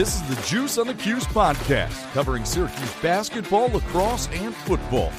This is the Juice on the Cuse podcast, covering Syracuse basketball, lacrosse, and football.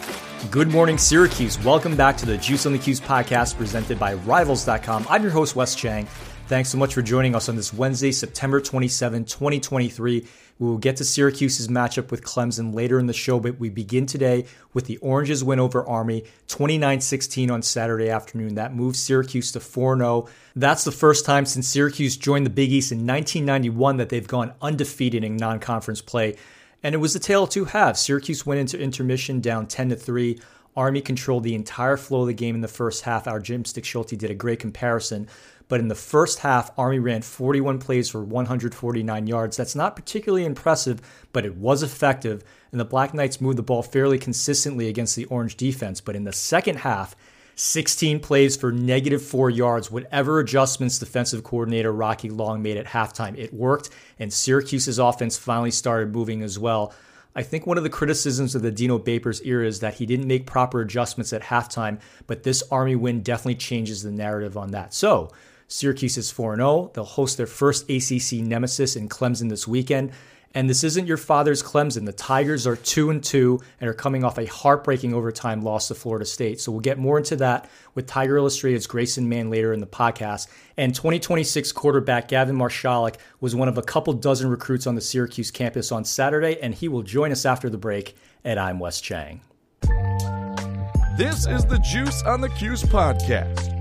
Good morning, Syracuse. Welcome back to the Juice on the Cuse podcast presented by Rivals.com. I'm your host, Wes Cheng. Thanks so much for joining us on this Wednesday, September 27, 2023. We will get to Syracuse's matchup with Clemson later in the show, but we begin today with the Oranges win over Army 29 16 on Saturday afternoon. That moves Syracuse to 4 0. That's the first time since Syracuse joined the Big East in 1991 that they've gone undefeated in non conference play. And it was a tale of two halves. Syracuse went into intermission down 10 to 3. Army controlled the entire flow of the game in the first half. Our Jim Stick Schulte did a great comparison. But in the first half, Army ran 41 plays for 149 yards. That's not particularly impressive, but it was effective. And the Black Knights moved the ball fairly consistently against the Orange defense. But in the second half, 16 plays for negative four yards. Whatever adjustments defensive coordinator Rocky Long made at halftime, it worked, and Syracuse's offense finally started moving as well. I think one of the criticisms of the Dino Babers era is that he didn't make proper adjustments at halftime, but this Army win definitely changes the narrative on that. So, Syracuse is 4 0. They'll host their first ACC nemesis in Clemson this weekend. And this isn't your father's Clemson. The Tigers are 2 and 2 and are coming off a heartbreaking overtime loss to Florida State. So we'll get more into that with Tiger Illustrated's Grayson Mann later in the podcast. And 2026 quarterback Gavin Marshalek was one of a couple dozen recruits on the Syracuse campus on Saturday, and he will join us after the break. And I'm Wes Cheng. This is the Juice on the Cuse podcast.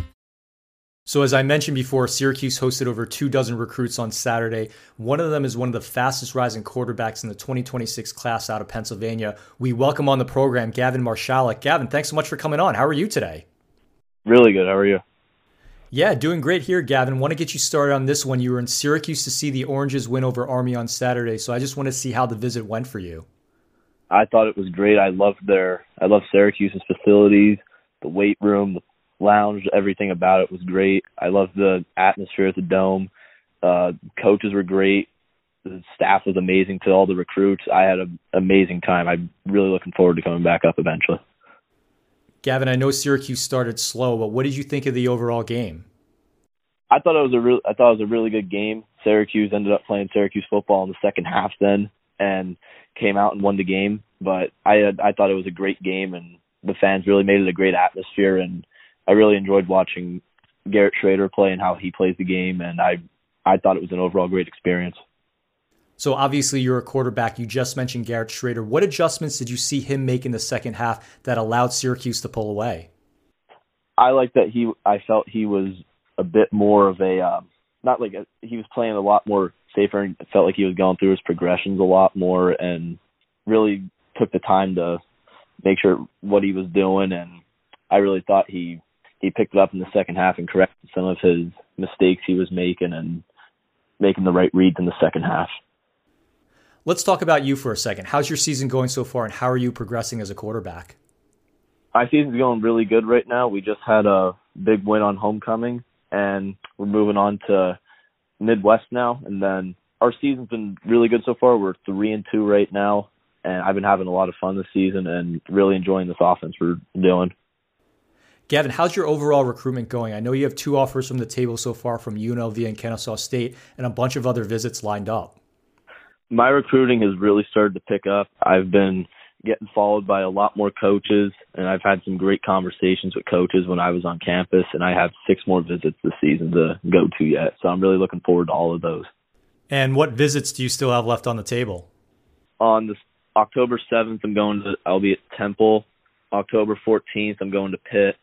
So, as I mentioned before, Syracuse hosted over two dozen recruits on Saturday. One of them is one of the fastest rising quarterbacks in the 2026 class out of Pennsylvania. We welcome on the program Gavin Marshalek. Gavin, thanks so much for coming on. How are you today? Really good. How are you? Yeah, doing great here, Gavin. Want to get you started on this one. You were in Syracuse to see the Oranges win over Army on Saturday, so I just want to see how the visit went for you. I thought it was great. I loved their I love Syracuse's facilities, the weight room, the lounge, everything about it was great. I loved the atmosphere at the dome. Uh coaches were great. The staff was amazing to all the recruits. I had an amazing time. I'm really looking forward to coming back up eventually. Gavin, I know Syracuse started slow, but what did you think of the overall game? I thought it was a real I thought it was a really good game. Syracuse ended up playing Syracuse football in the second half then and came out and won the game. But I I thought it was a great game and the fans really made it a great atmosphere and I really enjoyed watching Garrett Shrader play and how he plays the game and I I thought it was an overall great experience. So obviously you're a quarterback. You just mentioned Garrett Shrader. What adjustments did you see him make in the second half that allowed Syracuse to pull away? I like that he I felt he was a bit more of a um, not like a, he was playing a lot more safer and felt like he was going through his progressions a lot more and really took the time to make sure what he was doing and I really thought he he picked it up in the second half and corrected some of his mistakes he was making and making the right reads in the second half. Let's talk about you for a second. How's your season going so far and how are you progressing as a quarterback? My season's going really good right now. We just had a big win on homecoming and we're moving on to Midd-West now. And then our season's been really good so far. We're three and two right now, and I've been having a lot of fun this season and really enjoying this offense we're doing. Gavin, how's your overall recruitment going? I know you have two offers from the table so far from UNLV and Kennesaw State, and a bunch of other visits lined up. My recruiting has really started to pick up. I've been getting followed by a lot more coaches, and I've had some great conversations with coaches when I was on campus, and I have six more visits this season to go to yet. So I'm really looking forward to all of those. And what visits do you still have left on the table? On this October 7th, I'm going to, I'll be at Temple. October 14th, I'm going to Pitt.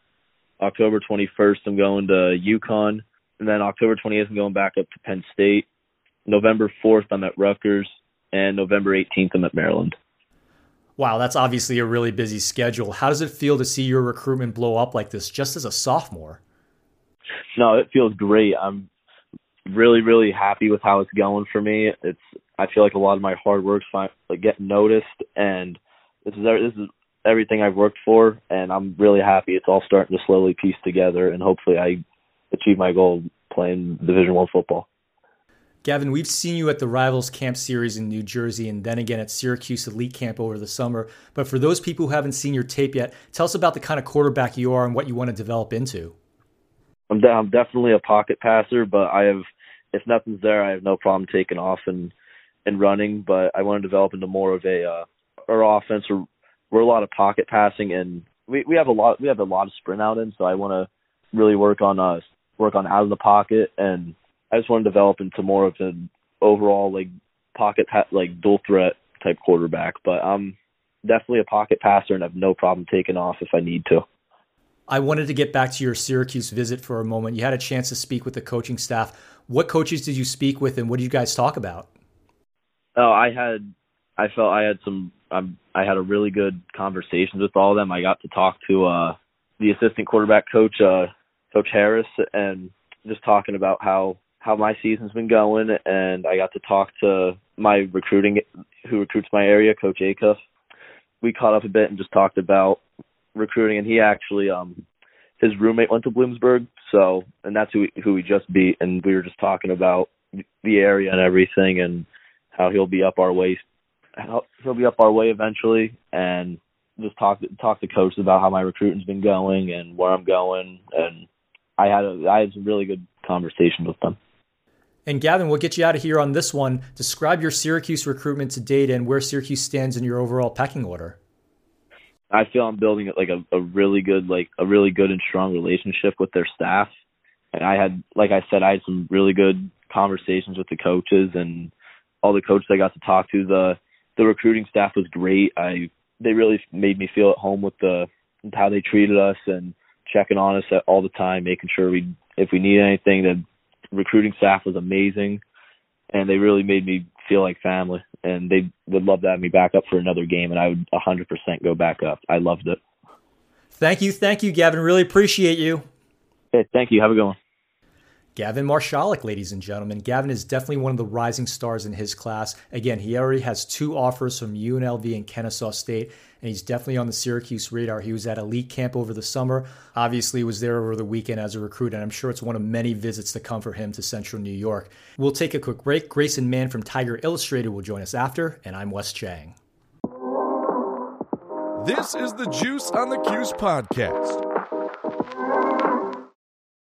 October 21st, I'm going to UConn. And then October 20th, I'm going back up to Penn State. November 4th, I'm at Rutgers. And November 18th, I'm at Maryland. Wow, that's obviously a really busy schedule. How does it feel to see your recruitment blow up like this just as a sophomore? No, it feels great. I'm really, really happy with how it's going for me. It's I feel like a lot of my hard work's fi- like getting noticed, and this is this is everything I've worked for, and I'm really happy. It's all starting to slowly piece together, and hopefully I achieve my goal playing Division One football. Gavin, we've seen you at the Rivals Camp Series in New Jersey and then again at Syracuse Elite Camp over the summer. But for those people who haven't seen your tape yet, tell us about the kind of quarterback you are and what you want to develop into. I'm, de- I'm definitely a pocket passer, but I have, if nothing's there, I have no problem taking off and and running. But I want to develop into more of a uh, our offense. We're, we're a lot of pocket passing, and we we have a lot we have a lot of sprint out in. So I want to really work on uh, work on out of the pocket, and I just want to develop into more of an overall like pocket pa- like dual threat type quarterback. But I'm definitely a pocket passer, and have no problem taking off if I need to. I wanted to get back to your Syracuse visit for a moment. You had a chance to speak with the coaching staff. What coaches did you speak with, and what did you guys talk about? Oh, I had, I felt I had some, um, I had a really good conversations with all of them. I got to talk to uh the assistant quarterback coach, uh, Coach Harris, and just talking about how how my season's been going, and I got to talk to my recruiting, who recruits my area, Coach Acuff. We caught up a bit and just talked about recruiting, and he actually um his roommate went to Bloomsburg, so and that's who who we just beat, and we were just talking about the area and everything, and how he'll be up our way, he'll be up our way eventually, and just talk talk to coaches about how my recruiting's been going and where I'm going, and I had a I had some really good conversations with them. And Gavin, we'll get you out of here on this one. Describe your Syracuse recruitment to date and where Syracuse stands in your overall pecking order. I feel I'm building like a, a really good like a really good and strong relationship with their staff. And I had like I said, I had some really good conversations with the coaches and all the coaches I got to talk to. The the recruiting staff was great. I they really made me feel at home with the how they treated us and checking on us all the time, making sure we if we need anything. The recruiting staff was amazing, and they really made me feel like family and they would love to have me back up for another game, and I would 100% go back up. I loved it. Thank you, thank you, Gavin. Really appreciate you. Hey, thank you. Have a good one. Gavin Marshalek, ladies and gentlemen. Gavin is definitely one of the rising stars in his class. Again, he already has two offers from UNLV and Kennesaw State, and he's definitely on the Syracuse radar. He was at elite camp over the summer, obviously was there over the weekend as a recruit, and I'm sure it's one of many visits to come for him to Central New York. We'll take a quick break. Grayson Mann from Tiger Illustrated will join us after, and I'm Wes Cheng. This is the Juice on the Cuse podcast.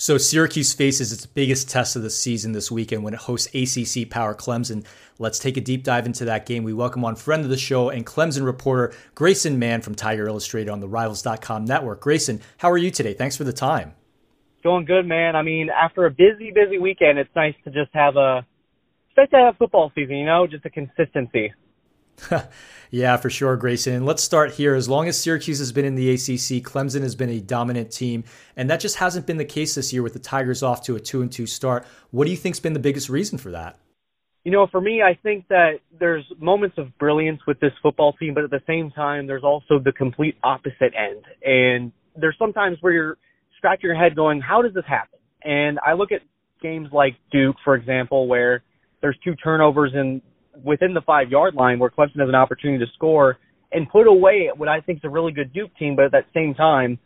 So Syracuse faces its biggest test of the season this weekend when it hosts ACC power Clemson. Let's take a deep dive into that game. We welcome on friend of the show and Clemson reporter Grayson Mann from Tiger Illustrated on the Rivals.com network. Grayson, how are you today? Thanks for the time. Going good, man. I mean, after a busy, busy weekend, it's nice to just have a, it's nice to have football season. You know, just a consistency. yeah, for sure, Grayson. Let's start here. As long as Syracuse has been in the ACC, Clemson has been a dominant team, and that just hasn't been the case this year with the Tigers off to a two and two start. What do you think's been the biggest reason for that? You know, for me, I think that there's moments of brilliance with this football team, but at the same time, there's also the complete opposite end. And there's sometimes where you're scratching your head going, how does this happen? And I look at games like Duke, for example, where there's two turnovers in within the five yard line where Clemson has an opportunity to score and put away what I think is a really good Duke team, but at that same time,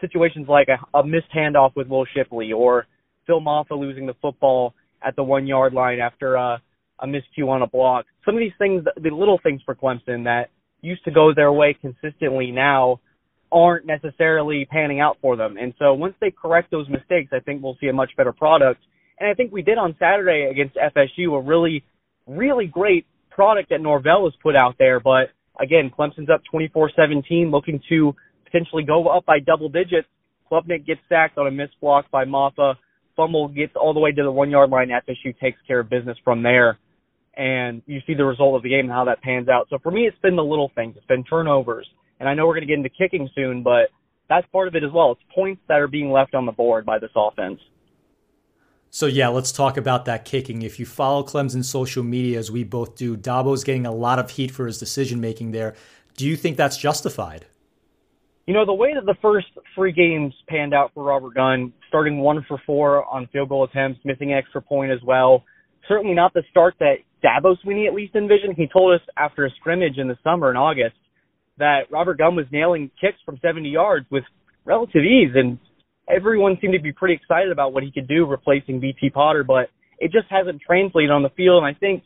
situations like a, a missed handoff with Will Shipley or Phil Mafah losing the football at the one yard line after uh, a miscue on a block. Some of these things, the little things for Clemson that used to go their way consistently now aren't necessarily panning out for them. And so once they correct those mistakes, I think we'll see a much better product. And I think we did on Saturday against FSU a really, really great product that Norvell has put out there. But again, Clemson's up 24-17, looking to potentially go up by double digits. Klubnik gets sacked on a missed block by Mafah. Fumble gets all the way to the one yard line. FSU takes care of business from there. And you see the result of the game and how that pans out. So for me, it's been the little things. It's been turnovers. And I know we're going to get into kicking soon, but that's part of it as well. It's points that are being left on the board by this offense. So yeah, let's talk about that kicking. If you follow Clemson's social media, as we both do, Dabo's getting a lot of heat for his decision making there. Do you think that's justified? You know, the way that the first three games panned out for Robert Gunn, starting one for four on field goal attempts, missing extra point as well, certainly not the start that Dabo Swinney at least envisioned. He told us after a scrimmage in the summer in August that Robert Gunn was nailing kicks from 70 yards with relative ease, and everyone seemed to be pretty excited about what he could do replacing BT Potter, but it just hasn't translated on the field. And I think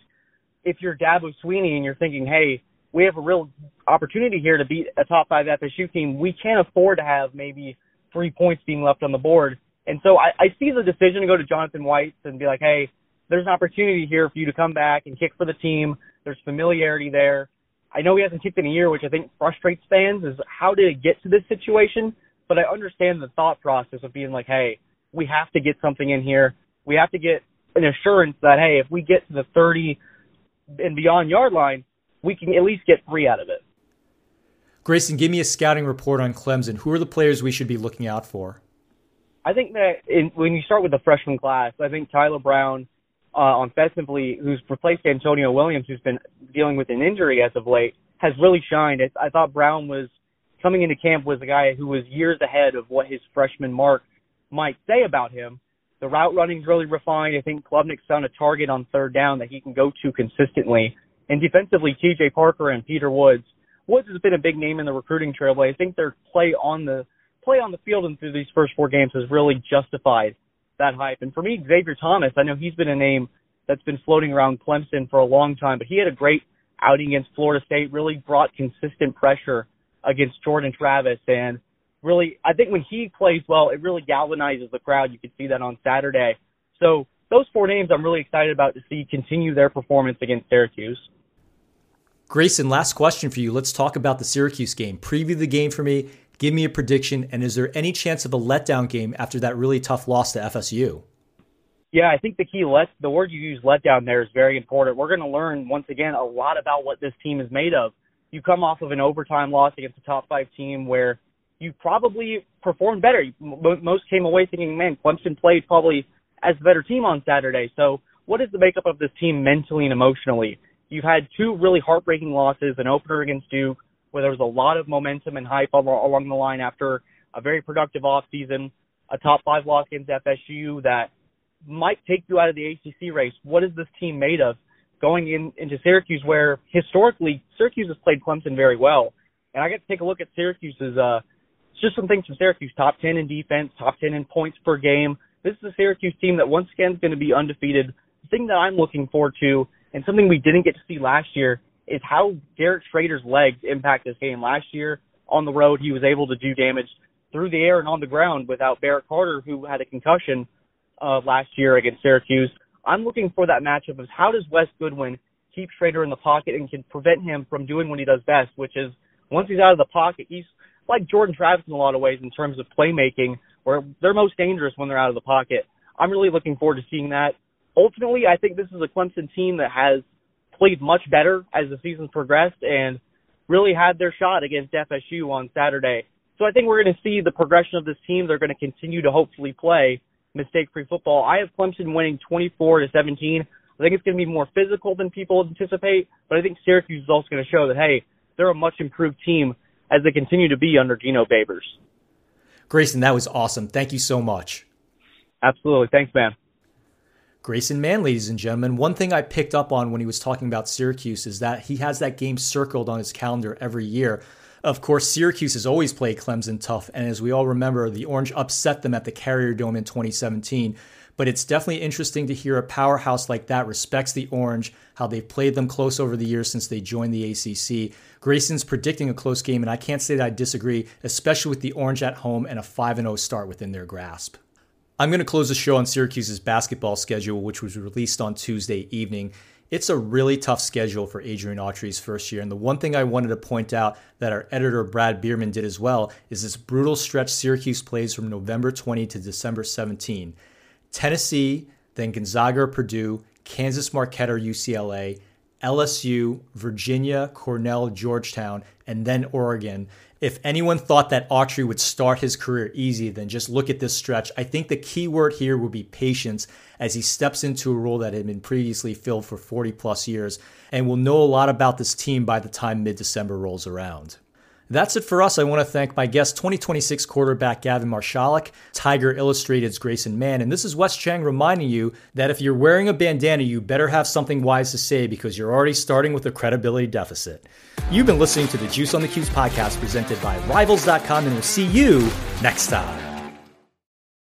if you're Dabo Swinney and you're thinking, hey, we have a real opportunity here to beat a top five FSU team. We can't afford to have maybe three points being left on the board. And so I, I see the decision to go to Jonathan Weitz and be like, hey, there's an opportunity here for you to come back and kick for the team. There's familiarity there. I know he hasn't kicked in a year, which I think frustrates fans is how did it get to this situation? But I understand the thought process of being like, hey, we have to get something in here. We have to get an assurance that, hey, if we get to the 30 and beyond yard line, we can at least get three out of it. Grayson, give me a scouting report on Clemson. Who are the players we should be looking out for? I think that in, when you start with the freshman class, I think Tyler Brown uh, offensively, who's replaced Antonio Williams, who's been dealing with an injury as of late, has really shined. I, I thought Brown was coming into camp was a guy who was years ahead of what his freshman mark might say about him. The route running's really refined. I think Klubnik's found a target on third down that he can go to consistently. And defensively, TJ Parker and Peter Woods. Woods has been a big name in the recruiting trail, but I think their play on the play on the field and through these first four games has really justified that hype. And for me, Xavier Thomas, I know he's been a name that's been floating around Clemson for a long time, but he had a great outing against Florida State, really brought consistent pressure against Jordan Travis and really I think when he plays well, it really galvanizes the crowd. You could see that on Saturday. So those four names I'm really excited about to see continue their performance against Syracuse. Grayson, last question for you. Let's talk about the Syracuse game. Preview the game for me. Give me a prediction. And is there any chance of a letdown game after that really tough loss to FSU? Yeah, I think the key let the word you use letdown there is very important. We're going to learn once again a lot about what this team is made of. You come off of an overtime loss against a top five team where you probably performed better. Most came away thinking, man, Clemson played probably as the better team on Saturday. So what is the makeup of this team mentally and emotionally? You've had two really heartbreaking losses, an opener against Duke, where there was a lot of momentum and hype along the line after a very productive off season, a top five loss against FSU that might take you out of the ACC race. What is this team made of? Going in into Syracuse, where historically Syracuse has played Clemson very well, and I get to take a look at Syracuse's uh, just some things from Syracuse: top ten in defense, top ten in points per game. This is a Syracuse team that once again is going to be undefeated. The thing that I'm looking forward to, and something we didn't get to see last year, is how Garrett Shrader's legs impact this game. Last year on the road, he was able to do damage through the air and on the ground without Barrett Carter, who had a concussion uh, last year against Syracuse. I'm looking for that matchup of how does Wes Goodwin keep Shrader in the pocket and can prevent him from doing what he does best, which is once he's out of the pocket, he's like Jordan Travis in a lot of ways in terms of playmaking, where they're most dangerous when they're out of the pocket. I'm really looking forward to seeing that. Ultimately, I think this is a Clemson team that has played much better as the season progressed and really had their shot against FSU on Saturday. So I think we're going to see the progression of this team. They're going to continue to hopefully play mistake-free football. I have Clemson winning 24 to 17. I think it's going to be more physical than people anticipate, but I think Syracuse is also going to show that hey, they're a much improved team as they continue to be under Dino Babers. Grayson, that was awesome. Thank you so much. Absolutely. Thanks, man. Grayson Mann, ladies and gentlemen. One thing I picked up on when he was talking about Syracuse is that he has that game circled on his calendar every year. Of course, Syracuse has always played Clemson tough, and as we all remember, the Orange upset them at the Carrier Dome in 2017. but it's definitely interesting to hear a powerhouse like that respects the Orange, how they've played them close over the years since they joined the ACC. Grayson's predicting a close game, and I can't say that I disagree, especially with the Orange at home and a 5 0 start within their grasp. I'm going to close the show on Syracuse's basketball schedule, which was released on Tuesday evening. It's a really tough schedule for Adrian Autry's first year. And the one thing I wanted to point out that our editor Brad Bierman did as well is this brutal stretch Syracuse plays from November 20 to December 17. Tennessee, then Gonzaga Purdue, Kansas Marquette or UCLA, LSU, Virginia, Cornell, Georgetown, and then Oregon. If anyone thought that Autry would start his career easy, then just look at this stretch. I think the key word here will be patience as he steps into a role that had been previously filled for 40 plus years and will know a lot about this team by the time mid December rolls around. That's it for us. I want to thank my guest, 2026 quarterback Gavin Marshalek, Tiger Illustrated's Grayson Mann, and this is Wes Cheng reminding you that if you're wearing a bandana, you better have something wise to say because you're already starting with a credibility deficit. You've been listening to the Juice on the Cuse podcast presented by Rivals.com, and we'll see you next time.